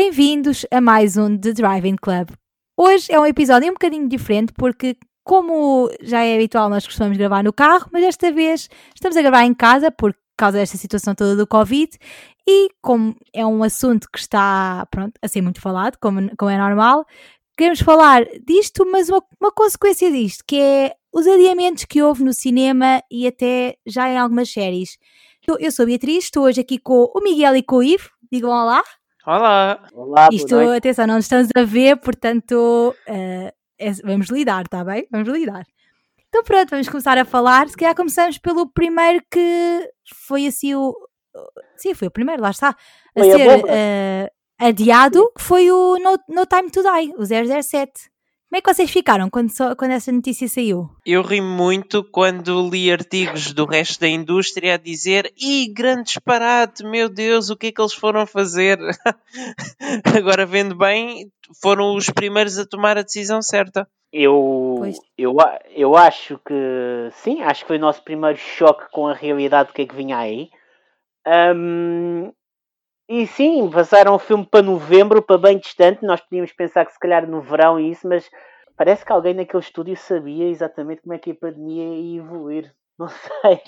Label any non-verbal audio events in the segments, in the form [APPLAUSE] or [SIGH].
Bem-vindos a mais um The Driving Club. Hoje é um episódio um bocadinho diferente porque, como já é habitual, nós costumamos gravar no carro, mas desta vez estamos a gravar em casa por causa desta situação toda do Covid e como é um assunto que está pronto, a ser muito falado, como, como é normal, queremos falar disto, mas uma, uma consequência disto, que é os adiamentos que houve no cinema e até já em algumas séries. Eu, eu sou Beatriz, estou hoje aqui com o Miguel e com o Ivo. Digam olá. Olá! Olá, Isto, boa noite. atenção, não nos estamos a ver, portanto, eh, é- vamos lidar, está bem? Vamos lidar. Então pronto, vamos começar a falar. Se calhar começamos pelo primeiro que foi assim o. Sim, foi o primeiro, lá está. A Foi a ser bomba. eh, adiado, que foi o no, no Time to Die, o 007. Como é que vocês ficaram quando, só- quando essa notícia saiu? Eu ri muito quando li artigos do resto da indústria a dizer Ih, grande disparate, meu Deus, o que é que eles foram fazer? [LAUGHS] Agora vendo bem, foram os primeiros a tomar a decisão certa. Eu, Pois. eu, eu acho que sim, acho que foi o nosso primeiro choque com a realidade do que é que vinha aí. Ahm, e sim, passaram o filme para novembro, para bem distante. Nós podíamos pensar que se calhar no verão e isso, mas parece que alguém naquele estúdio sabia exatamente como é que a pandemia ia evoluir. [LAUGHS] Não sei.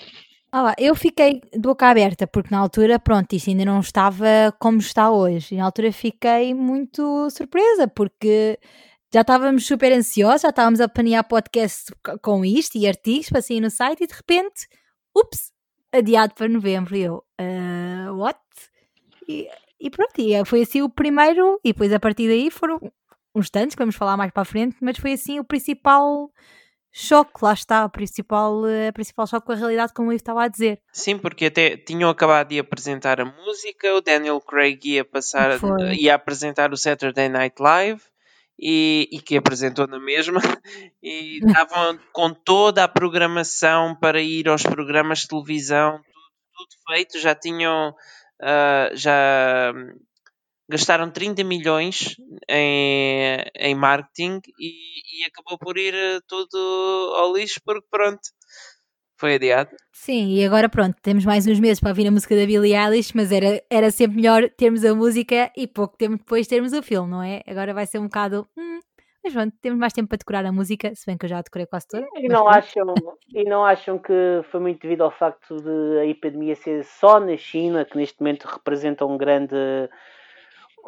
Ah, eu fiquei de boca aberta, porque na altura, pronto, isto ainda não estava como está hoje. E na altura fiquei muito surpresa, porque já estávamos super ansiosos, já estávamos a planear podcast co- com isto e artigos para sair no site e de repente, ups, adiado para novembro. E eu, "Ah, what? E, e pronto, e foi assim o primeiro, e depois a partir daí foram uns tantos, que vamos falar mais para a frente, mas foi assim o principal choque, lá está, o principal, eh, a principal choque com a realidade, como eu estava a dizer. Sim, porque até tinham acabado de apresentar a música, o Daniel Craig ia passar, Foi. ia apresentar o Saturday Night Live e, e que apresentou na mesma [LAUGHS] e estavam com toda a programação para ir aos programas de televisão, tudo, tudo feito, já tinham ah, já hum, gastaram 30 milhões em, em marketing e, e acabou por ir eh, tudo ao lixo porque pronto, foi adiado. Sim, e agora pronto, temos mais uns meses para ouvir a música da Billie Eilish, mas era, era sempre melhor termos a música e pouco tempo depois termos o filme, não é? Agora vai ser um bocado. hum, mas pronto, temos mais tempo para decorar a música, se bem que eu já decorei quase toda. E não, pronto. acham, e não acham que foi muito devido ao facto de a epidemia ser só na China, que neste momento representa um grande.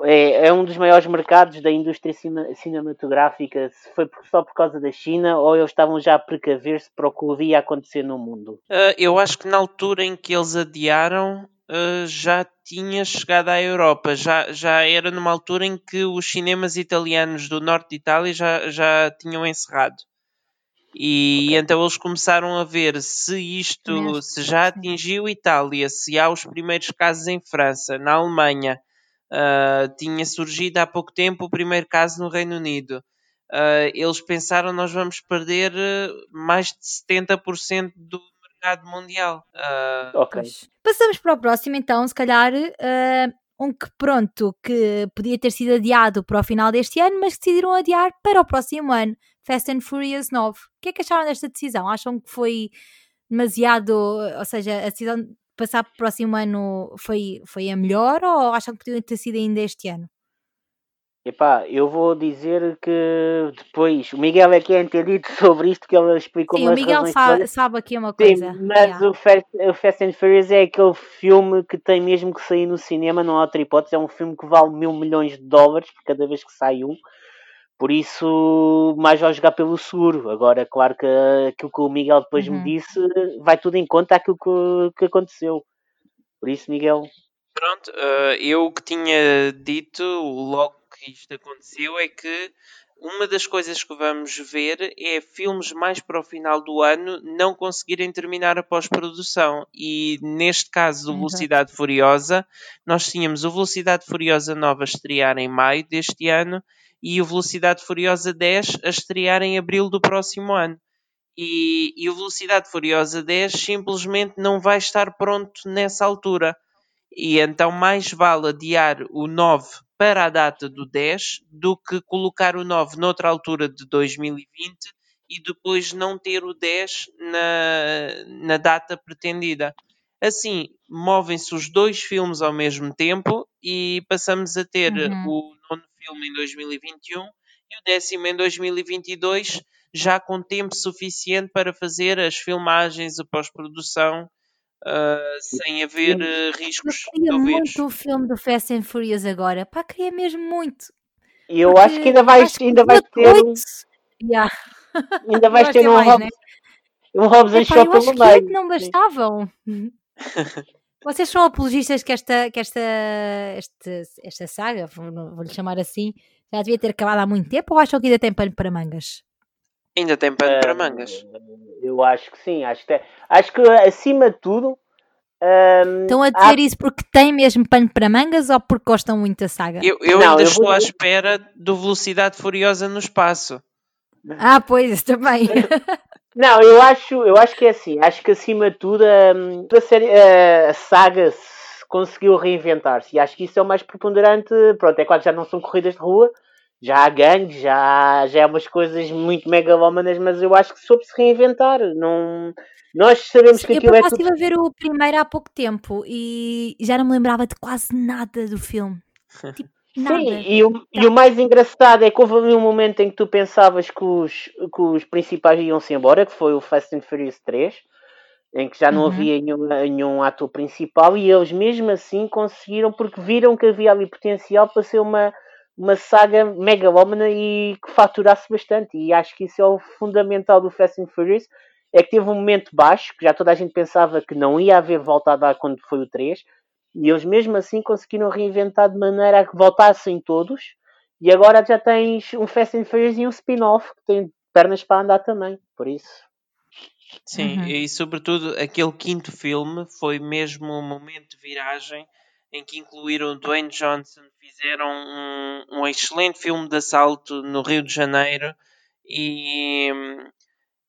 É, é um dos maiores mercados da indústria cine- cinematográfica. Se foi por- só por causa da China ou eles estavam já a precaver-se para o que ia acontecer no mundo? Ah, eu acho que na altura em que eles adiaram ah, já tinha chegado à Europa, já, já era numa altura em que os cinemas italianos do norte de Itália já, já tinham encerrado. E Ok. então eles começaram a ver se isto, se já atingiu Itália, se há os primeiros casos em França, na Alemanha, ah, tinha surgido há pouco tempo o primeiro caso no Reino Unido. Ah, eles pensaram nós vamos perder eh, mais de 70% do mercado mundial. Ah, Ok. Pois. Passamos para o próximo, então, se calhar, eh, um que pronto, que podia ter sido adiado para o final deste ano, mas decidiram adiar para o próximo ano, Fast and Furious 9. O que é que acharam desta decisão? Acham que foi demasiado, ou seja, a decisão de passar para o próximo ano foi, foi a melhor ou acham que podia ter sido ainda este ano? Epá, eu vou dizer que depois o Miguel é que é entendido [LAUGHS] sobre isto, que ele explicou Sim, o Miguel sabe, sabe aqui uma coisa. Sim, mas Yeah. o, Fast, o Fast and Furious é aquele filme que tem mesmo que sair no cinema, não há outra hipótese. É um filme que vale mil milhões de dólares por cada vez que sai um. Por isso, mais vai jogar pelo seguro. Agora, claro que aquilo que o Miguel depois Uhum. me disse vai tudo em conta aquilo que, que aconteceu. Por isso, Miguel, Pronto, eh, eu que tinha dito logo que isto aconteceu é que uma das coisas que vamos ver é filmes mais para o final do ano não conseguirem terminar a pós-produção. E neste caso do. Velocidade Furiosa, nós tínhamos o Velocidade Furiosa 9 a estrear em maio deste ano e o Velocidade Furiosa 10 a estrear em abril do próximo ano. E, e o Velocidade Furiosa 10 simplesmente não vai estar pronto nessa altura. E então mais vale adiar o 9 para a data do 10 do que colocar o 9 noutra altura de 2020 e depois não ter o 10 na, na data pretendida. Assim, movem-se os dois filmes ao mesmo tempo e passamos a ter Uhum. o nono filme em 2021 e o décimo em 2022, já com tempo suficiente para fazer as filmagens, a pós-produção, ah, sem haver Sim. eh, Eu riscos queria ouvir. muito o filme do Fast and Furious agora. Pá, queria mesmo muito. E eu acho que ainda vais, que ainda vais ter, um- Yeah. [LAUGHS] ainda vais Vai ter ter um, mais, Hobbs, né? um Hobbs and Shaw eu acho pelo que meio. não bastavam. [LAUGHS] Vocês são apologistas que esta, que esta, este- esta saga, vou- vou-lhe chamar assim, já devia ter acabado há muito tempo ou acham que ainda tem pano para mangas? Ainda tem pano para mangas. Eu acho que sim, acho que, acho que acima de tudo. ahm, Estão a há- dizer isso porque tem mesmo pano para mangas ou porque gostam muito da saga? Eu, eu Não, ainda eu estou vou- à espera do Velocidade Furiosa no espaço. Ah, pois, isso também. [LAUGHS] Não, eu acho, eu acho que é assim. Acho que acima de tudo hum, a, série, a- a saga se conseguiu reinventar-se. E acho que isso é o mais preponderante. Pronto, é claro que já não são corridas de rua, já há gangues, já, já é umas coisas muito megalómanas, mas eu acho que soube-se reinventar. Não, nós sabemos que Eu aquilo é acaso tudo. estive a ver o primeiro há pouco tempo e já não me lembrava de quase nada do filme. [LAUGHS] Tipo, nada. Sim, e o, e o mais engraçado é que houve ali um momento em que tu pensavas que os, que os principais iam-se embora, que foi o Fast and Furious 3, em que já não Uhum. havia nenhum, nenhum ator principal, e eles mesmo assim conseguiram, porque viram que havia ali potencial para ser uma, uma saga megalómana e que faturasse bastante. E acho que isso é o fundamental do Fast and Furious, é que teve um momento baixo, que já toda a gente pensava que não ia haver volta a dar quando foi o 3, e eles mesmo assim conseguiram reinventar de maneira a que voltassem todos. E agora já tens um Fast and Furious e um spin-off que tem pernas para andar também. Por isso. Sim, Uhum. e sobretudo aquele quinto filme foi mesmo um momento de viragem em que incluíram Dwayne Johnson, fizeram um, um excelente filme de assalto no Rio de Janeiro e,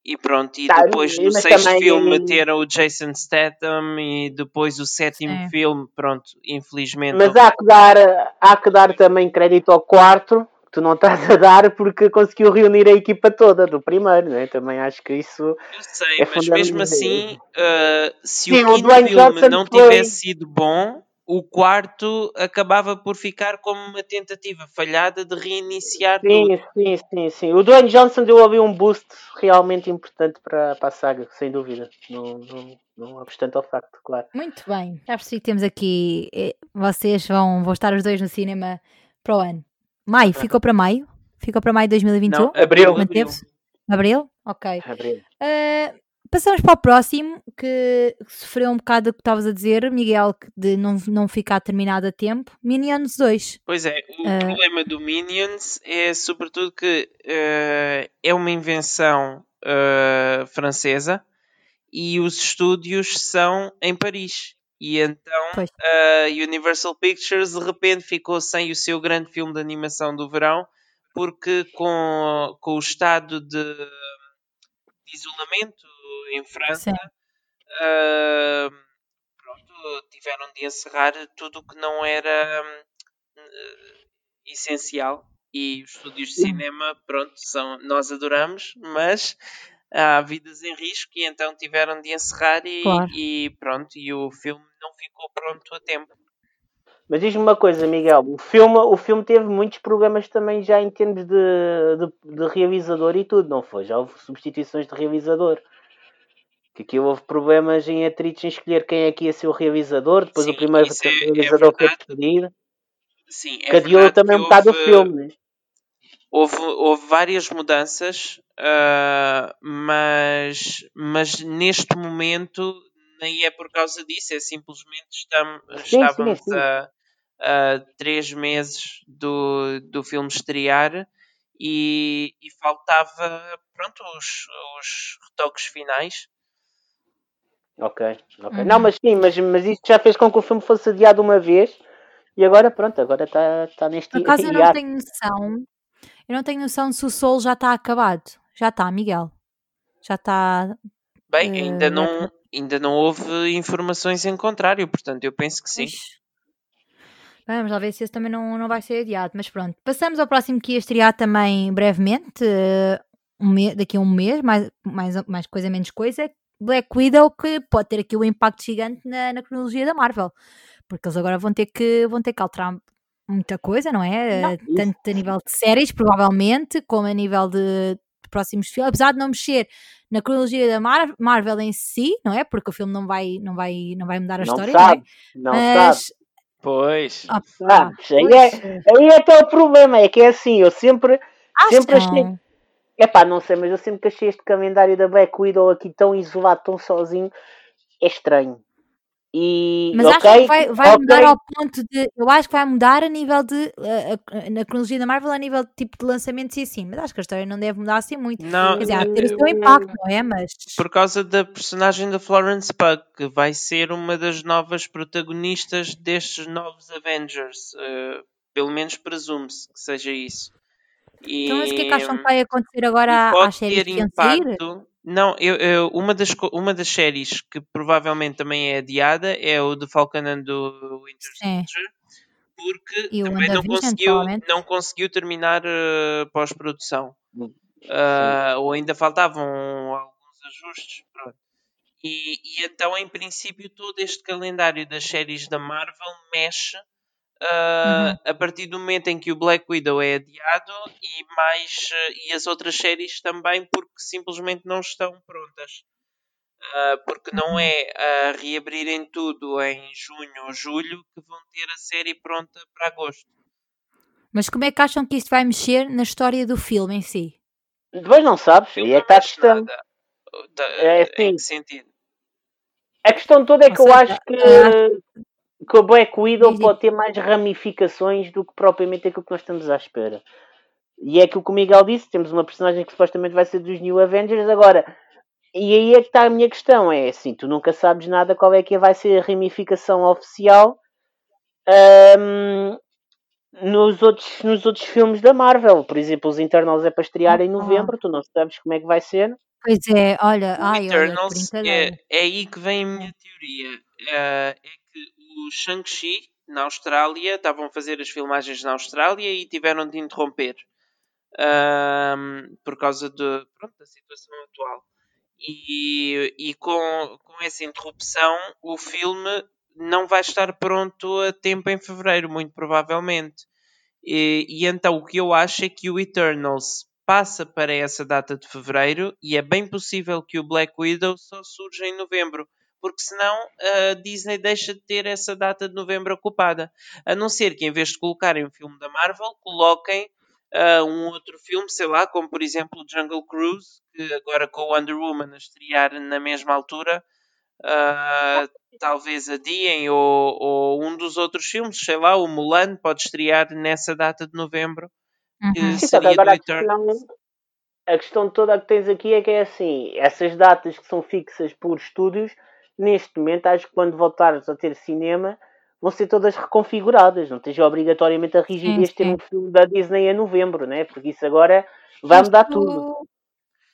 e pronto, e Tá, depois no sexto também- filme meteram o Jason Statham e depois o sétimo Sim. filme, pronto, infelizmente Mas há que, dar, há que dar também crédito ao quarto, que tu não estás a dar, porque conseguiu reunir a equipa toda do primeiro, né? Também acho que isso. Eu sei, É mas mesmo assim, uh, se Sim, o o quinto Dwayne filme Johnson não foi- tivesse sido bom, o quarto acabava por ficar como uma tentativa falhada de reiniciar tudo. Sim, sim, sim, sim. O Dwayne Johnson deu ali um boost realmente importante para, para a saga, sem dúvida. Não, não, não obstante ao facto, claro. Muito bem, já percebi que temos aqui. eh, Vocês vão, vão estar os dois no cinema para o ano. Maio, ficou para maio? Ficou para maio de 2021? Não, Abril. abril. Manteve-se? Abril? Ok. Abril. Uh, passamos para o próximo, que sofreu um bocado o que estavas a dizer, Miguel, de não, não ficar terminado a tempo. Minions 2. Pois é, o Ah. problema do Minions é sobretudo que eh, é uma invenção eh, francesa e os estúdios são em Paris. E então a Universal Pictures de repente ficou sem o seu grande filme de animação do verão, porque com, com o estado de, de isolamento em França, Sim. ah, pronto, tiveram de encerrar tudo o que não era eh, essencial. E os estúdios de cinema, pronto, são, nós adoramos, mas há vidas em risco e então tiveram de encerrar e, Claro. e pronto, e o filme não ficou pronto a tempo. Mas diz-me uma coisa, Miguel, o filme, o filme teve muitos problemas também já em termos de, de, de realizador e tudo, não foi? Já houve substituições de realizador. Que aqui houve problemas em atritos em escolher quem é que ia ser o realizador, depois Sim, o primeiro é- é realizador foi verdade. despedido. Sim, é verdade também um bocado o filme. Houve, houve várias mudanças, ah, mas, mas neste momento nem é por causa disso, é simplesmente estam, Sim, estávamos sim, sim. A, a três meses do, do filme estrear e, e faltava pronto, os, os retoques finais. Ok, ok. Uhum. Não, mas sim, mas, mas isso já fez com que o filme fosse adiado uma vez e agora pronto, agora está tá neste Por acaso eu não tenho noção. Eu não tenho noção se o sol já está acabado. Já está, Miguel. Já está. Bem, Eh, ainda, não, ainda não houve informações em contrário, portanto eu penso que sim. Vamos lá ver se esse também não, não vai ser adiado. Mas pronto, passamos ao próximo que ia estrear também brevemente, eh, um me- daqui a um mês, mais, mais, mais coisa, menos coisa. Black Widow, que pode ter aqui um impacto gigante na, na cronologia da Marvel. porque eles agora vão ter que, vão ter que alterar muita coisa, não é? Não, Eh, isso- Tanto a nível de séries, provavelmente, como a nível de, de próximos filmes, apesar de não mexer na cronologia da Mar- Marvel em si, não é? Porque o filme não vai, não vai, não vai mudar a Não história, sabe, não não é? sabe. Mas, Pois. opá, Sabes, aí pois, é, aí é que é o problema, é que é assim, eu sempre, sempre achei, acham? epá, não sei, mas eu sempre que achei este calendário da Black Widow aqui tão isolado, tão sozinho, é estranho. E, Mas ok, acho que vai, vai ok, mudar ao ponto de. Eu acho que vai mudar a nível de. eh, a- na cronologia da Marvel, a nível de tipo de lançamentos e assim. Mas acho que a história não deve mudar assim muito. Não, Quer dizer, há ter o seu eu- impacto, não é? Mas. por causa da personagem da Florence Pugh, que vai ser uma das novas protagonistas destes novos Avengers. eh, pelo menos presume-se que seja isso. E, Então, mas o que é que acham que vai acontecer agora às séries ter que impacto. Não, eu, eu- uma, das, uma das séries que provavelmente também é adiada é o The Falcon and the Winter. Soldier, porque E o também não conseguiu, não conseguiu terminar eh, pós-produção. Ah, ou ainda faltavam alguns ajustes. pronto. E, e então, em princípio, todo este calendário das séries da Marvel mexe ah, a partir do momento em que o Black Widow é adiado e mais ah, e as outras séries também porque simplesmente não estão prontas. Ah, porque não é a reabrirem tudo em junho ou julho que vão ter a série pronta para agosto. Mas como é que acham que isto vai mexer na história do filme em si? depois não sabes, não é que está a questão. É Em assim. que sentido? A questão toda é que eu acho que, que o Black Widow pode ter mais ramificações do que propriamente aquilo que nós estamos à espera. E é aquilo que o Miguel disse, temos uma personagem que supostamente vai ser dos New Avengers agora. E aí é que está a minha questão, é assim, tu nunca sabes nada qual é que vai ser a ramificação oficial ahm, nos, outros, nos outros filmes da Marvel. Por exemplo, os Internals é para estrear em Ah. novembro, tu não sabes como é que vai ser. Pois é, olha, ai, olha, é, é aí que vem a minha teoria. É, é o Shang-Chi, na Austrália, estavam a fazer as filmagens na Austrália e tiveram de interromper ahm, por causa de, pronto, da situação atual. E, e com, com essa interrupção, o filme não vai estar pronto a tempo em fevereiro, muito provavelmente. E, e então o que eu acho é que o Eternals passa para essa data de fevereiro e é bem possível que o Black Widow só surja em novembro, porque senão a Disney deixa de ter essa data de novembro ocupada. A não ser que em vez de colocarem um filme da Marvel, coloquem ah, um outro filme, sei lá, como por exemplo o Jungle Cruise, que agora com o Wonder Woman a estrear na mesma altura, ah, talvez adiem, ou, ou um dos outros filmes, sei lá, o Mulan pode estrear nessa data de novembro, que Uhum. Sim, só que seria do agora a Eternals. questão, a questão toda que tens aqui é que é assim, essas datas que são fixas por estúdios, neste momento acho que quando voltares a ter cinema vão ser todas reconfiguradas, não tens obrigatoriamente a rigidez de ter um filme da Disney em novembro, né? porque isso agora vai mudar tudo. Isto,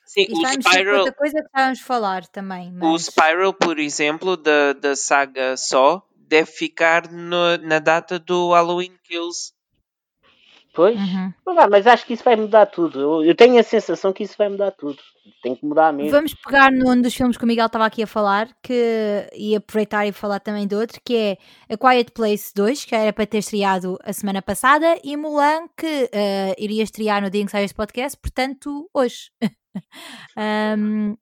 Sim, isto o Spiral, outra coisa que estávamos a falar também. o Mas... Spiral, por exemplo, da, da saga só, deve ficar no- na data do Halloween Kills. Pois, Uhum. Mas acho que isso vai mudar tudo. Eu, eu tenho a sensação que isso vai mudar tudo. Tem que mudar mesmo. Vamos pegar num dos filmes que o Miguel estava aqui a falar que, e aproveitar e falar também de outro, que é A Quiet Place 2, que era para ter estreado a semana passada, e Mulan, que eh, iria estrear no dia em que sai este podcast, portanto, hoje. [LAUGHS] Ahm,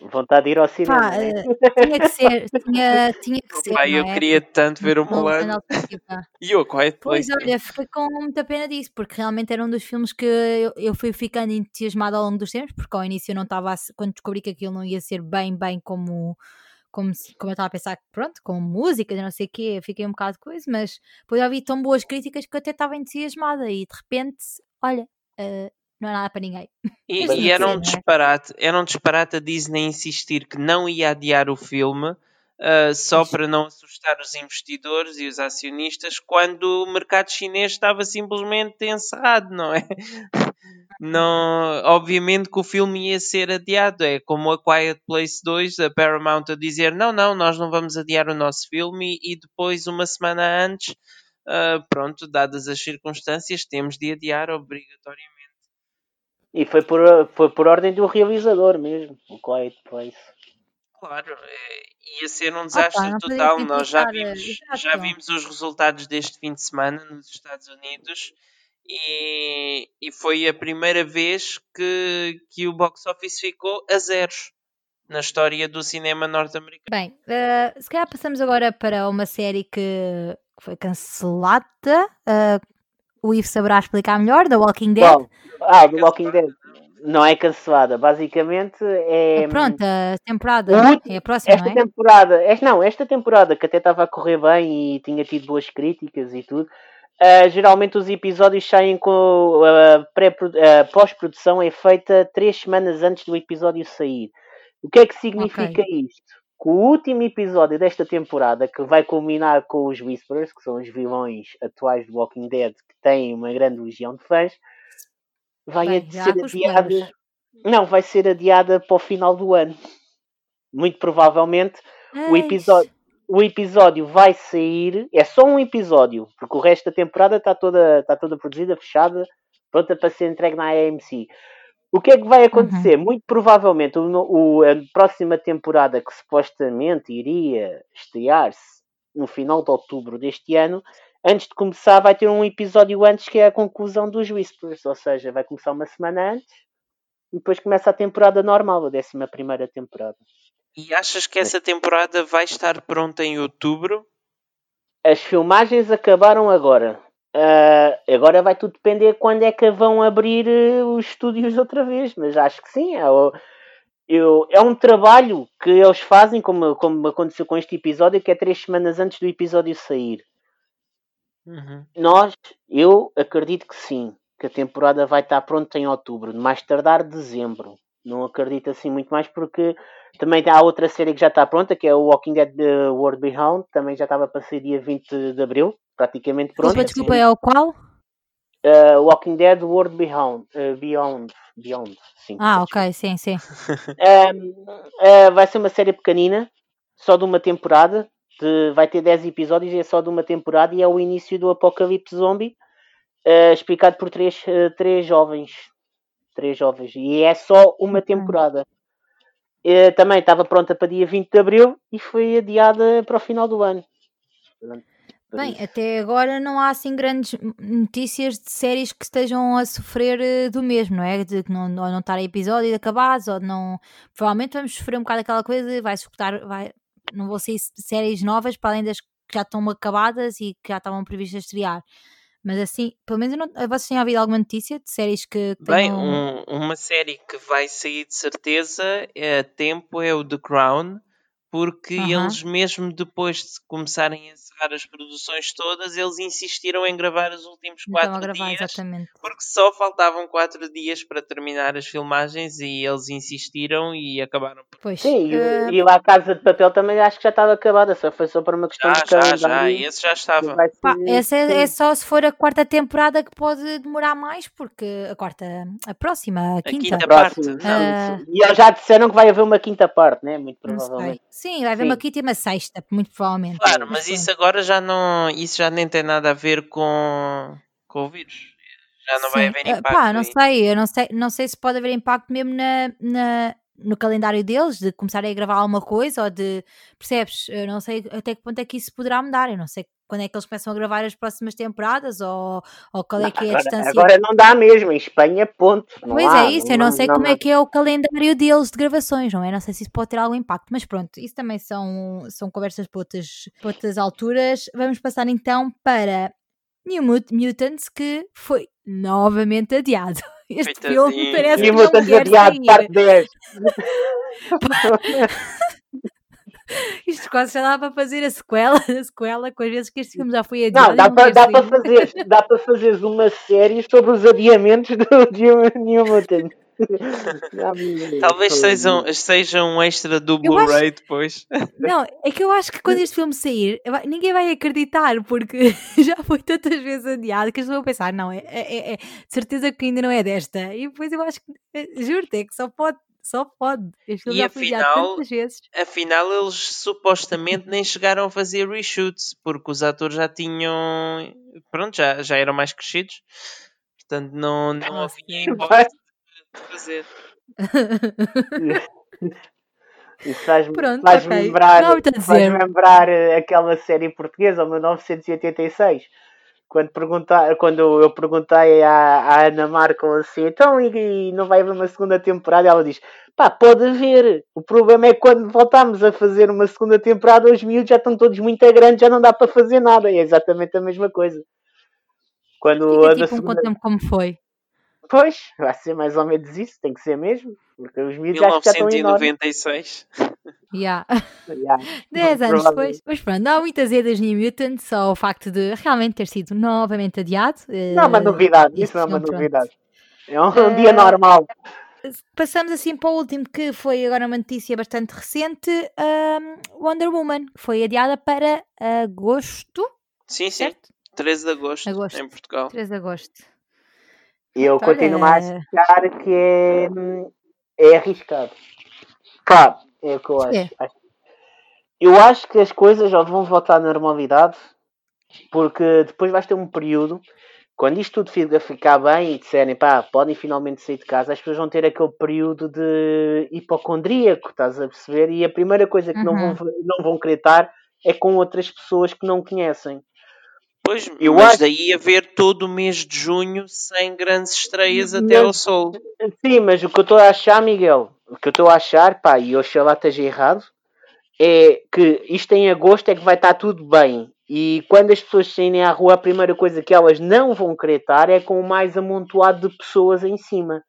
Vontade de ir ao cinema. pá, né? eh, tinha que ser, tinha, [LAUGHS] tinha que ser. Pai, não eu é? queria tanto ver o Mulan [LAUGHS] e o Quiet Pois Place. olha, fiquei com muita pena disso, porque realmente era um dos filmes que eu, eu fui ficando entusiasmada ao longo dos tempos, porque ao início eu não estava, quando descobri que aquilo não ia ser bem, bem como, como, como eu estava a pensar, pronto, com música e não sei o quê, eu fiquei um bocado coisa, mas depois já vi tão boas críticas que eu até estava entusiasmada e de repente, olha, eh, não é nada para ninguém. E, e era sim, um é? disparate, era um disparate a Disney insistir que não ia adiar o filme ah, só Pois. para não assustar os investidores e os acionistas quando o mercado chinês estava simplesmente encerrado, não é? [LAUGHS] Não, obviamente que o filme ia ser adiado, é como a Quiet Place 2, a Paramount a dizer não, não, nós não vamos adiar o nosso filme e depois, uma semana antes, ah, pronto, dadas as circunstâncias, temos de adiar obrigatoriamente. E foi por, foi por ordem do realizador mesmo, o Quiet Place. Claro, é, ia ser um desastre Opa, total. Nós já vimos, já vimos os resultados deste fim de semana nos Estados Unidos e, e foi a primeira vez que, que o box office ficou a zeros na história do cinema norte-americano. Bem, eh, se calhar passamos agora para uma série que foi cancelada. eh, o Ivo saberá explicar melhor, The Walking Dead. Qual? Ah, do Walking Dead. Não é cancelada. Basicamente é. É pronto, a temporada O é a próxima, Esta não é? temporada, esta, não, esta temporada que até estava a correr bem e tinha tido boas críticas e tudo. ah, geralmente os episódios saem com a pré- a pós-produção é feita três semanas antes do episódio sair. O que é que significa isto? Que o último episódio desta temporada, que vai culminar com os Whisperers, que são os vilões atuais do Walking Dead, têm uma grande legião de fãs, vai Bem, ser adiada. Não, vai ser adiada para o final do ano. Muito provavelmente o episódio, o episódio vai sair, é só um episódio, porque o resto da temporada está toda, está toda produzida, fechada, pronta para ser entregue na AMC. O que é que vai acontecer? Muito provavelmente o, o- a próxima temporada, que supostamente iria estrear-se no final de outubro deste ano, antes de começar, vai ter um episódio antes que é a conclusão dos Whispers, ou seja, vai começar uma semana antes e depois começa a temporada normal, a 11 primeira temporada. E achas que essa temporada vai estar pronta em outubro? As filmagens acabaram agora. Ah, agora vai tudo depender quando é que vão abrir eh, os estúdios outra vez. Mas acho que sim. É, eu- é um trabalho que eles fazem, como, como aconteceu com este episódio, que é três semanas antes do episódio sair. Uhum. Nós, eu acredito que sim. Que a temporada vai estar pronta em outubro. Mais tardar dezembro. Não acredito assim muito mais porque também há outra série que já está pronta, que é o Walking Dead The World Behind. Também já estava para ser dia 20 de Abril. Praticamente pronta. Desculpa, desculpa, é o qual? Uh, Walking Dead World Beyond. uh, Beyond. Beyond. Sim. Ah, ok, sim, sim. Uh, [LAUGHS] vai ser uma série pequenina, só de uma temporada. De- vai ter 10 episódios e é só de uma temporada e é o início do apocalipse zombie, uh, explicado por três, uh, três jovens. Três jovens. E é só uma Ok. temporada. Uh, também estava pronta para dia 20 de Abril e foi adiada para o final do ano. Bem, até agora não há assim grandes notícias de séries que estejam a sofrer do mesmo, não é? De que não, não estarem episódios acabados, ou não. Provavelmente vamos sofrer um bocado aquela coisa, vai escutar, vai. Não vão ser s- séries novas para além das que já estão acabadas e que já estavam previstas a estrear. Mas assim, pelo menos não, vocês têm ouvido alguma notícia de séries que Bem, tenham... um- uma série que vai sair de certeza é tempo é o The Crown, porque Aham. eles mesmo depois de começarem a encerrar as produções todas, eles insistiram em gravar os últimos Estão a quatro gravar, dias, exatamente. porque só faltavam quatro dias para terminar as filmagens e eles insistiram e acabaram por Pois, Sim, e, eh, e lá a Casa de Papel também acho que já estava acabada, só foi só para uma questão já, de já, já, calendário. esse já estava. Ser- Pá, essa é, é só se for a quarta temporada que pode demorar mais, porque a quarta, a próxima, a quinta, quinta Próximo, parte. sim. E eles já disseram que vai haver uma quinta parte, né? Muito não provavelmente. sei. Sim, vai haver Sim. uma quinta e uma sexta, muito provavelmente. Claro, mas isso agora já não, isso já nem tem nada a ver com, com o vírus. Já não vai Sim. haver Ah, impacto. pá, não sei, eu não sei, não sei se pode haver impacto mesmo na, na- no calendário deles, de começarem a gravar alguma coisa, ou de, percebes? Eu não sei até que ponto é que isso poderá mudar, eu não sei quando é que eles começam a gravar as próximas temporadas, ou, ou qual é que é a agora, distância agora não dá mesmo, em Espanha, ponto. Não Pois há, é isso, eu não sei como não- é que é o calendário deles de gravações, não é? Não sei se isso pode ter algum impacto, mas pronto, isso também são, são conversas para outras, para outras alturas. Vamos passar então para New Mut- Mutants, que foi novamente adiado. [LAUGHS] Este Coitadinho. filme parece E que não Mutants quer adiado, sair. parte 10. [LAUGHS] [LAUGHS] [LAUGHS] Isto quase já dá para fazer a sequela, a sequela com as vezes que este filme já foi adiado. Não, dá para dá para fazer, [LAUGHS] dá para fazeres uma série sobre os adiamentos do New- Mutant. [LAUGHS] Talvez sejam, seja um extra do Blu-ray depois. Não, é que eu acho que quando este filme sair, ninguém vai acreditar, porque já foi tantas vezes adiado que as pessoas vão pensar, não, é, é, é- de certeza que ainda não é desta. E depois eu acho que, eh, juro-te, é que só pode, só pode. Este E afinal- tantas vezes. Afinal, eles supostamente nem chegaram a fazer reshoots, porque os atores já tinham. Pronto, já, já eram mais crescidos. Portanto, não, não Nossa, havia hipótese de fazer. [LAUGHS] Isso faz-me faz ok. lembrar, Não faz dizer. lembrar eh, aquela série portuguesa, o 1986. Quando, pergunta, quando eu perguntei à, à Ana Marco assim, então e, e não vai haver uma segunda temporada? Ela diz, pá, pode haver. O problema é que quando voltamos a fazer uma segunda temporada, os miúdos já estão todos muito grandes, já não dá para fazer nada. É exatamente a mesma coisa. Quando Fica a tipo um segunda... conta-me como foi. Pois, vai ser mais ou menos isso, tem que ser mesmo. Porque os miúdos já, já estão enormes. 1996. Yeah. [LAUGHS] Yeah. 10 anos depois. Mas pronto, não há muitas das New Mutants, só o facto de realmente ter sido novamente adiado. Não é uma eh, novidade, isso não é uma novidade. É um, Eh, dia normal. Passamos assim para o último, que foi agora uma notícia bastante recente: um, Wonder Woman, que foi adiada para agosto, Sim, sim. certo? 13 de agosto, Agosto. em Portugal. 3 de agosto. E eu Olha, continuo a achar que é, é arriscado. Pá, é o que eu acho. Acho- Eu acho que as coisas já vão voltar à normalidade, porque depois vais ter um período, quando isto tudo fica- ficar bem e disserem, pá, podem finalmente sair de casa, as pessoas vão ter aquele período de hipocondríaco, estás a perceber? E a primeira coisa que não, Uhum. vão, não vão querer estar é com outras pessoas que não conhecem. Pois, Eu mas acho- daí haver todo o mês de junho sem grandes estreias Mas- até ao sol. Sim, mas o que eu estou a achar, Miguel, o que eu estou a achar, pá, e oxalá esteja errado, é que isto em agosto é que vai estar tudo bem. E quando as pessoas saírem à rua, a primeira coisa que elas não vão querer estar é com o mais amontoado de pessoas em cima.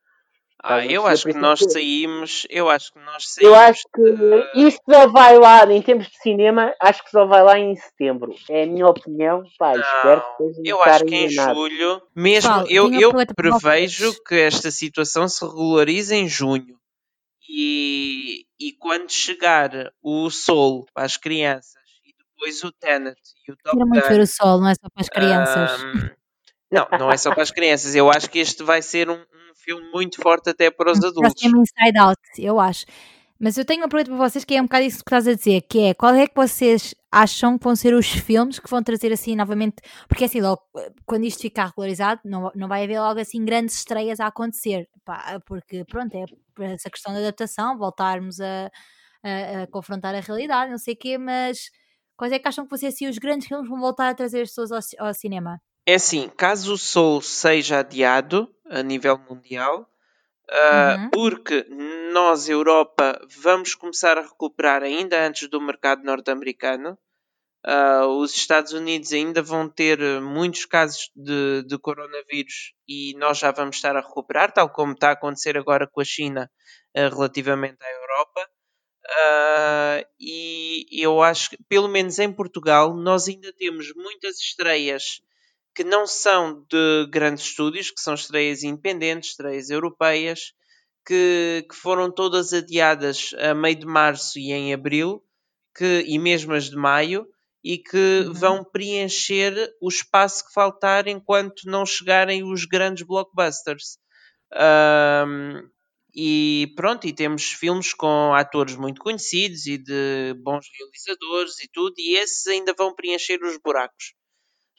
Ah, eu acho que isso nós é que- saímos, eu acho que nós saímos. Eu acho de- que isto só vai lá, em termos de cinema, acho que só vai lá em setembro. É a minha opinião, pá, espero que Não, esteja eu acho que em julho, mesmo eu, eu prevejo que esta situação se regularize em junho. E, e quando chegar o Sol para as crianças e depois o Tenet e o Top Quero muito ver o sol, não é só para as crianças. ahm, não, não é só para as crianças. Eu acho que este vai ser um, um filme muito forte até para os adultos. Próximo Inside Out, eu acho. Mas eu tenho uma pergunta para vocês que é um bocado isso que estás a dizer, que é qual é que vocês acham que vão ser os filmes que vão trazer assim novamente, porque assim, logo, quando isto ficar regularizado, não, não vai haver logo assim grandes estreias a acontecer, pá, porque pronto, é essa questão da adaptação, voltarmos a, a- a confrontar a realidade, não sei o quê, mas quais é que acham que vão ser assim os grandes filmes que vão voltar a trazer as pessoas ao, ao cinema? É assim, caso o Soul seja adiado a nível mundial, ah, Uhum. porque nós, Europa, vamos começar a recuperar ainda antes do mercado norte-americano. Ah, os Estados Unidos ainda vão ter muitos casos de, de coronavírus e nós já vamos estar a recuperar, tal como está a acontecer agora com a China ah, relativamente à Europa. Ah, e eu acho que, pelo menos em Portugal, nós ainda temos muitas estreias que não são de grandes estúdios, que são estreias independentes, estreias europeias, que, que foram todas adiadas a meio de março e em abril, que, e mesmo as de maio, e que Uhum. vão preencher o espaço que faltar enquanto não chegarem os grandes blockbusters. Ahm, e pronto, e temos filmes com atores muito conhecidos e de bons realizadores e tudo, e esses ainda vão preencher os buracos.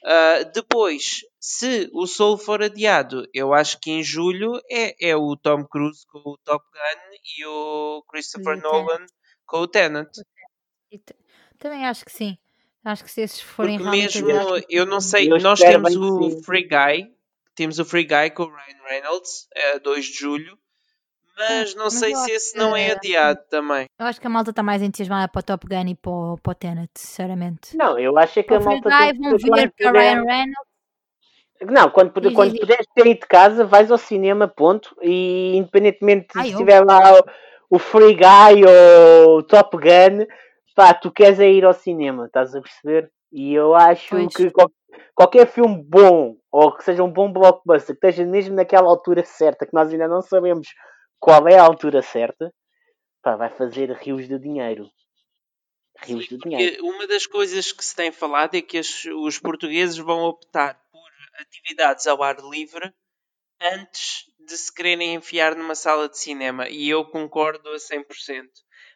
Ah, depois, se o Soul for adiado, eu acho que em julho é, é o Tom Cruise com o Top Gun e o Christopher E o Nolan com o Tenet. E t- Também acho que sim. Acho que se esses forem Porque mesmo, adiados, eu não sei, Eu nós temos o sim. Free Guy, temos o Free Guy com o Ryan Reynolds, a 2 de julho, mas não mas sei se esse não é que- adiado também. Eu acho que a malta está mais entusiasmada para o Top Gun e para o, para o Tenet, sinceramente. Não, eu acho é que Para a malta Guy tem vão ver quando para Ryan Reynolds. Não, quando, puder, Diz, quando diz, puderes sair de casa, vais ao cinema, ponto. E independentemente Ah, se eu? tiver lá o, o Free Guy ou o Top Gun, pá, tu queres é ir ao cinema, estás a perceber? E eu acho Pois. que qual- qualquer filme bom, ou que seja um bom blockbuster, que esteja mesmo naquela altura certa, que nós ainda não sabemos qual é a altura certa, pá, vai fazer rios de dinheiro. Rios Sim, de dinheiro. uma das coisas que se tem falado é que as- os portugueses vão optar por atividades ao ar livre antes de se quererem enfiar numa sala de cinema. E eu concordo a 100%.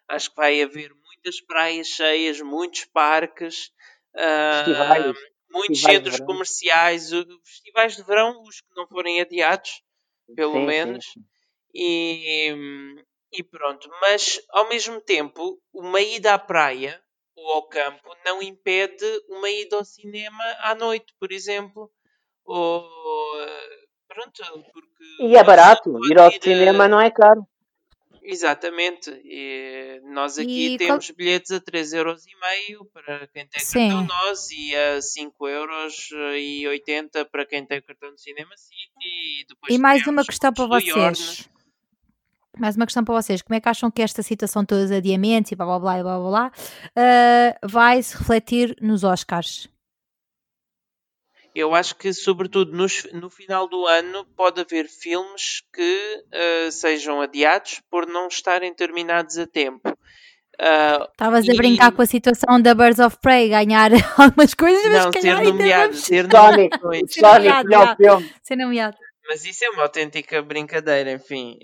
Acho que vai haver muitas praias cheias, muitos parques, Festivais. muitos festivais centros comerciais, festivais de verão, os que não forem adiados, pelo sim, menos. sim. E, E pronto, mas ao mesmo tempo, uma ida à praia ou ao campo não impede uma ida ao cinema à noite, por exemplo. Ou pronto, porque. E é barato, ir ao cinema não é caro. Exatamente. E nós aqui e temos qual... bilhetes a 3,5€ para quem tem Sim. cartão nós e a 5,80€ para quem tem cartão de Cinema City. E, depois e mais uma questão para vocês. Mais uma questão para vocês. Como é que acham que esta situação toda de adiamentos e blá blá blá blá blá, blá uh, vai se refletir nos Oscars? Eu acho que, sobretudo no, no final do ano, pode haver filmes que uh, sejam adiados por não estarem terminados a tempo. Ah, Estavas uh, a brincar com a situação da Birds of Prey ganhar [LAUGHS] algumas coisas, mas não, ser nomeado, ser nomeado. Melhor filme. Ser nomeado. Mas isso é uma autêntica brincadeira, enfim.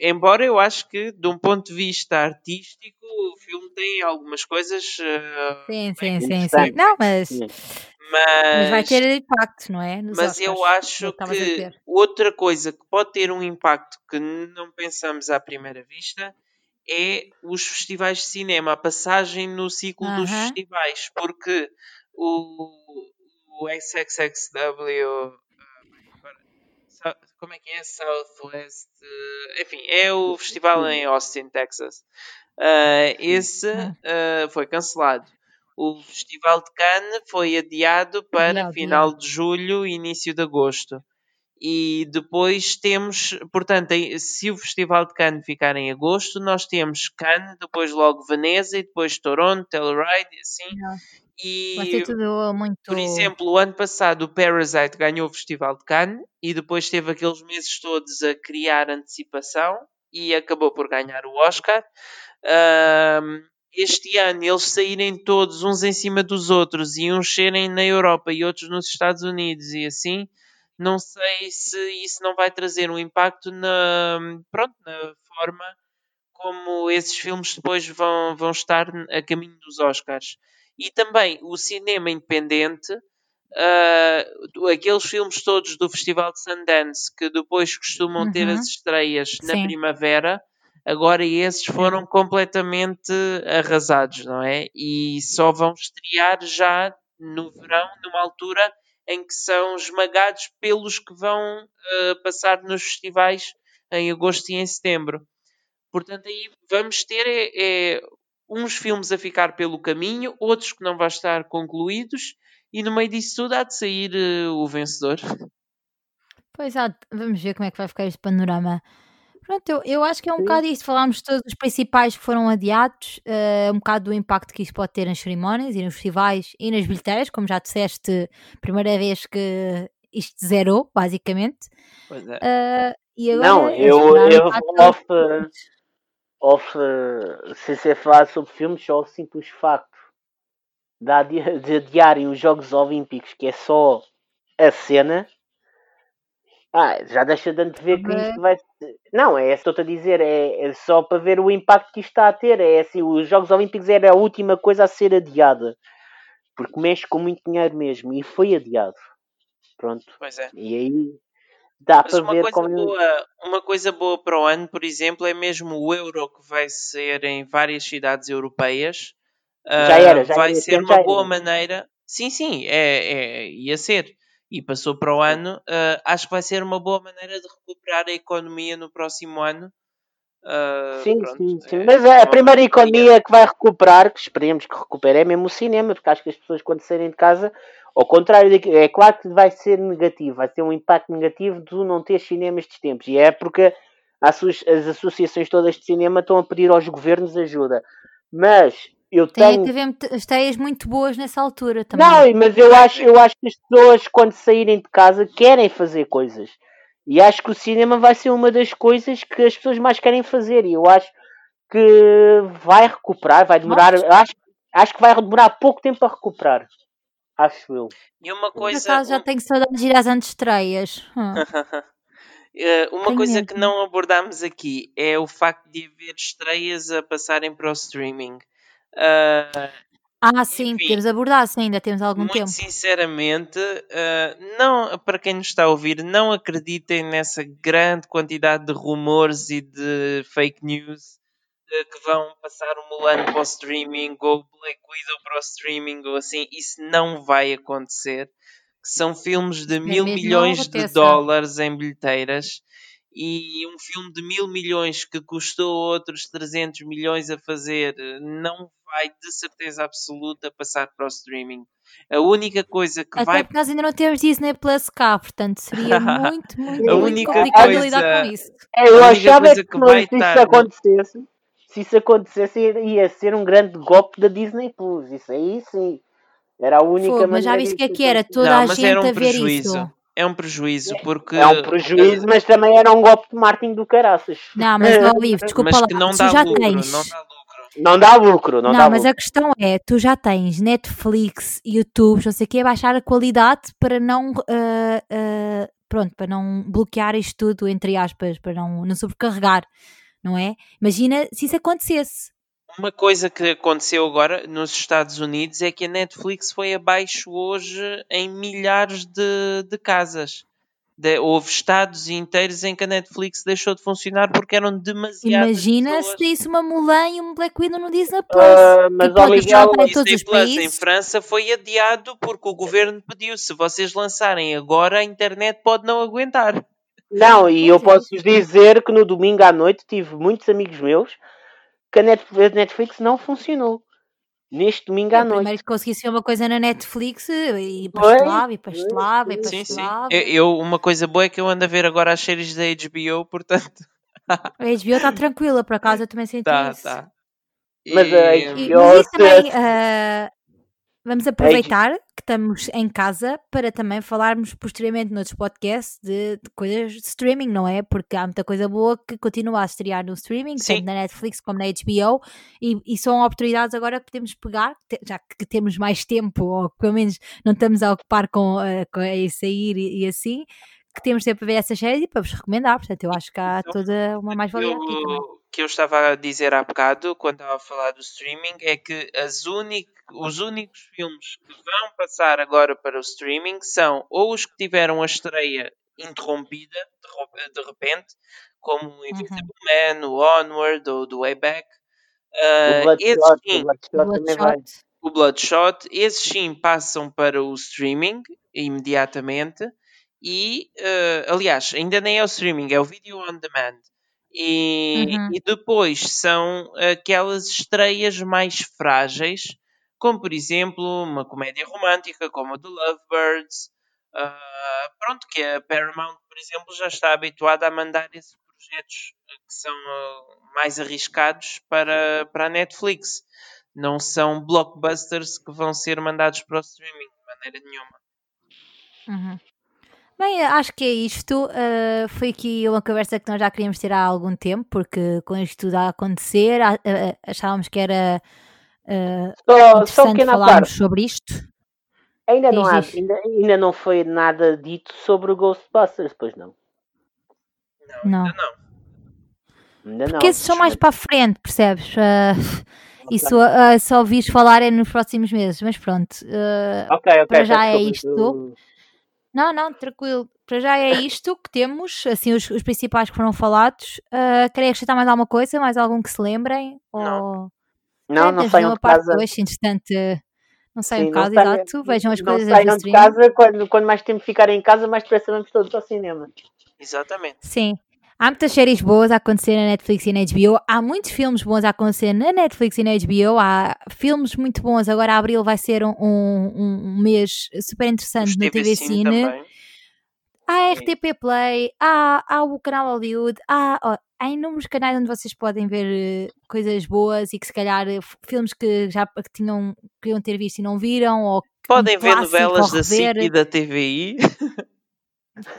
Embora eu acho que, de um ponto de vista artístico, o filme tem algumas coisas. Uh, sim, sim, sim, sim. Não, mas. Mas, mas, vai ter impacto, não é? Nos mas Oscars, eu acho que outra coisa que pode ter um impacto que não pensamos à primeira vista é os festivais de cinema, a passagem no ciclo uh -huh. dos festivais, porque o, o XXXW como é que é? Southwest. Enfim, é o festival em Austin, Texas. Uh, esse uh, foi cancelado. O Festival de Cannes foi adiado para final de julho e início de agosto. E depois temos, portanto, se o Festival de Cannes ficar em agosto, nós temos Cannes, depois logo Veneza e depois Toronto, Telluride e assim. E, Vai ser tudo muito... Por exemplo, o ano passado o Parasite ganhou o Festival de Cannes e depois teve aqueles meses todos a criar antecipação e acabou por ganhar o Oscar. Um, este ano eles saírem todos uns em cima dos outros e uns serem na Europa e outros nos Estados Unidos e assim, não sei se isso não vai trazer um impacto na, pronto, na forma como esses filmes depois vão, vão estar a caminho dos Oscars. E também o cinema independente, uh, aqueles filmes todos do Festival de Sundance que depois costumam uhum. ter as estreias Sim. na primavera, agora esses foram completamente arrasados, não é? E só vão estrear já no verão, numa altura em que são esmagados pelos que vão uh, passar nos festivais em agosto e em setembro. Portanto, aí vamos ter é, é, uns filmes a ficar pelo caminho, outros que não vão estar concluídos, e no meio disso tudo há de sair uh, o vencedor. Pois há, vamos ver como é que vai ficar este panorama Pronto, eu, eu acho que é um Sim. bocado isso. Falámos de todos os principais que foram adiados, uh, um bocado do impacto que isso pode ter nas cerimónias e nos festivais e nas bilheteiras, como já disseste, primeira vez que isto zerou, basicamente. Pois é. Uh, e agora, Não, eu, eu off, off, sem ser falar sobre filmes, só o simples facto de, de adiarem os Jogos Olímpicos, que é só a cena, ah, já deixa de ver que isto vai. Não, é estou-te a dizer, é, é, só para ver o impacto que isto está a ter. É assim, os Jogos Olímpicos era a última coisa a ser adiada. Porque mexe com muito dinheiro mesmo. E foi adiado. Pronto. Pois é. E aí dá Mas para uma ver coisa como. Boa, uma coisa boa para o ano, por exemplo, é mesmo o euro que vai ser em várias cidades europeias. Já era, já vai era, ser uma boa maneira. Sim, sim, é, é, ia ser e passou para o ano, uh, acho que vai ser uma boa maneira de recuperar a economia no próximo ano. Uh, sim, pronto, sim, sim. É, Mas é a primeira economia que vai recuperar, que esperemos que recupere, é mesmo o cinema, porque acho que as pessoas quando saírem de casa, ao contrário, é claro que vai ser negativo, vai ter um impacto negativo de não ter cinema estes tempos. E é porque as associações todas de cinema estão a pedir aos governos ajuda. Mas eu Tem tenho... que esteias muito boas nessa altura também. Não, mas eu acho, eu acho que as pessoas, quando saírem de casa, querem fazer coisas. E acho que o cinema vai ser uma das coisas que as pessoas mais querem fazer. E eu acho que vai recuperar, vai demorar. Acho, acho que vai demorar pouco tempo a recuperar. Acho eu. E uma coisa. Acaso já tenho saudades de ir às antestreias. Hum. [LAUGHS] uma Tenho coisa mesmo. que não abordámos aqui é o facto de haver estreias a passarem para o streaming. Uh, Ah, sim, Enfim. podemos abordar, sim, ainda temos algum Muito tempo. sinceramente, eh, não, para quem nos está a ouvir, não acreditem nessa grande quantidade de rumores e de fake news eh, que vão passar o Mulan para o streaming ou o Black Widow para o streaming ou assim. Isso não vai acontecer. São filmes de É mil milhões de dólares em bilheteiras e um filme de mil milhões que custou outros 300 milhões a fazer eh, não vai de certeza absoluta passar para o streaming. A única coisa que Até vai porque nós ainda não temos Disney Plus cá, portanto seria [LAUGHS] muito, muito, A muito única complicado coisa- lidar com isso. É, eu A única achava coisa que, que vai estar- isso acontecesse, se isso acontecesse, ia ser um grande golpe da Disney Plus. Isso aí sim. Era a única Fogo, mas já viste o que é que era? Toda não, a gente era um a ver prejuízo. isso. É um prejuízo porque É um prejuízo, mas também era um golpe de marketing do caraças. Não, mas não vives, [LAUGHS] desculpa mas lá. que não tu dá já lucro, tens. não dá lucro. Não dá lucro, não, Não, dá mas lucro. a questão é, tu já tens Netflix, YouTube, não sei o quê, baixar a qualidade para não, ah, ah, pronto, para não bloquear isto tudo, entre aspas, para não, não sobrecarregar, não é? Imagina se isso acontecesse. Uma coisa que aconteceu agora nos Estados Unidos é que a Netflix foi abaixo hoje em milhares de, de casas. De- houve estados inteiros em que a Netflix deixou de funcionar porque eram demasiadas Imagina se disse uma Mulan e um Black Widow no Disney Plus. Ah, mas, que pode ó, estar Miguel, para O todos Disney os Plus em países. França foi adiado porque o governo pediu se vocês lançarem agora a internet pode não aguentar. Não, e eu é. posso dizer que no domingo à noite tive muitos amigos meus que a Net- a Netflix não funcionou. Neste domingo à Eu noite. primeiro que conseguisse uma coisa na Netflix e pastelava e pastelava e pois. Sim, sim. pastelava. Eu, uma coisa boa é que eu ando a ver agora as séries da HBO, portanto, A HBO está tranquila, por acaso eu também [LAUGHS] senti tá, isso. tá. Mas a E- E- HBO mas isso se- também, ah, vamos aproveitar que estamos em casa para também falarmos posteriormente noutros podcasts de, de coisas de streaming, não é? Porque há muita coisa boa que continua a estrear no streaming, Sim. tanto na Netflix como na HBO, e, e são oportunidades agora que podemos pegar, te- já que temos mais tempo, ou pelo menos não estamos a ocupar com, ah, com a sair e, e assim, que temos tempo para ver essas séries e para vos recomendar. Portanto, eu acho que há Então, toda uma mais-valia aqui também. Que eu estava a dizer há bocado, quando estava a falar do streaming, é que os únicos filmes que vão passar agora para o streaming são ou os que tiveram a estreia interrompida de, repente, como o Invisible Man, o Onward ou do Way Back. O Ah, esses Bloodshot, sim, o Bloodshot o Bloodshot, esses sim passam para o streaming imediatamente. E, eh, aliás, ainda nem é o streaming, é o video on demand. E, Uhum. e depois são aquelas estreias mais frágeis, como por exemplo uma comédia romântica, como a The Lovebirds. ah, pronto, que a Paramount, por exemplo, já está habituada a mandar esses projetos que são ah, mais arriscados para, para a Netflix não são blockbusters que vão ser mandados para o streaming de maneira nenhuma. Uhum. Bem, acho que é isto. Uh, foi aqui uma conversa que nós já queríamos ter há algum tempo, porque com isto tudo a acontecer, a- a- achávamos que era uh, Só, só falarmos parte. sobre isto. Ainda não, há, ainda, ainda não foi nada dito sobre o Ghostbusters, pois não. Não, Não. ainda não. Ainda não. Porque esses são mais para a frente, percebes? Uh, isso uh, só ouvires falar é nos próximos meses, mas pronto. uh, Ok, ok. para já é isto. eu- Não, não, tranquilo. Para já é isto que temos, assim, os, os principais que foram falados. Uh, querem acrescentar mais alguma coisa? Mais algum que se lembrem? Não. Ou... Não, É, não saiam uma de parte casa. dois, entretanto, não saiam de não casa, exato. Vejam as não coisas saiam de casa quando, quando mais tempo ficarem em casa, mais depressa vamos todos ao cinema. Exatamente. Sim. Há muitas séries boas a acontecer na Netflix e na HBO. Há muitos filmes bons a acontecer na Netflix e na HBO. Há filmes muito bons. Agora, abril vai ser um, um, um mês super interessante Os na TV Cine também. Há a RTP Play, há, há o canal Hollywood, há, ó, há inúmeros canais onde vocês podem ver eh, coisas boas e que se calhar eh, filmes que já que tinham, queriam ter visto e não viram, ou Podem um ver novelas da SIC e da TVI. [LAUGHS]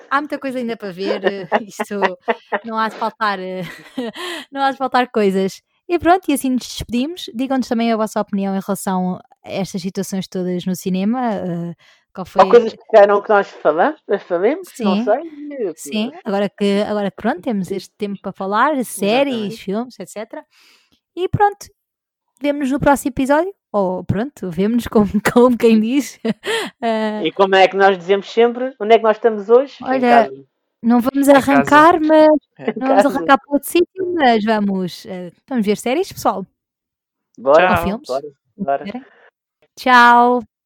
Há muita coisa ainda para ver, eh, [LAUGHS] isto não há de faltar, eh, [LAUGHS] não há de faltar coisas. E pronto, e assim nos despedimos. Digam-nos também a vossa opinião em relação a estas situações todas no cinema. eh, qual foi? Ou coisas que queiram que nós falamos, falemos, não Sim. sei. Sim, agora que, agora que pronto, temos este tempo para falar, séries, Exatamente. filmes, etc. E pronto, vemo-nos no próximo episódio, ou pronto, vemos como, [LAUGHS] como quem diz. Uh, [LAUGHS] E como é que nós dizemos sempre? Onde é que nós estamos hoje? Olha, não vamos arrancar, mas É. não vamos arrancar para outro sítio, mas vamos, uh, vamos ver séries, pessoal. Bora, Tchau. filmes. bora, bora. Tchau.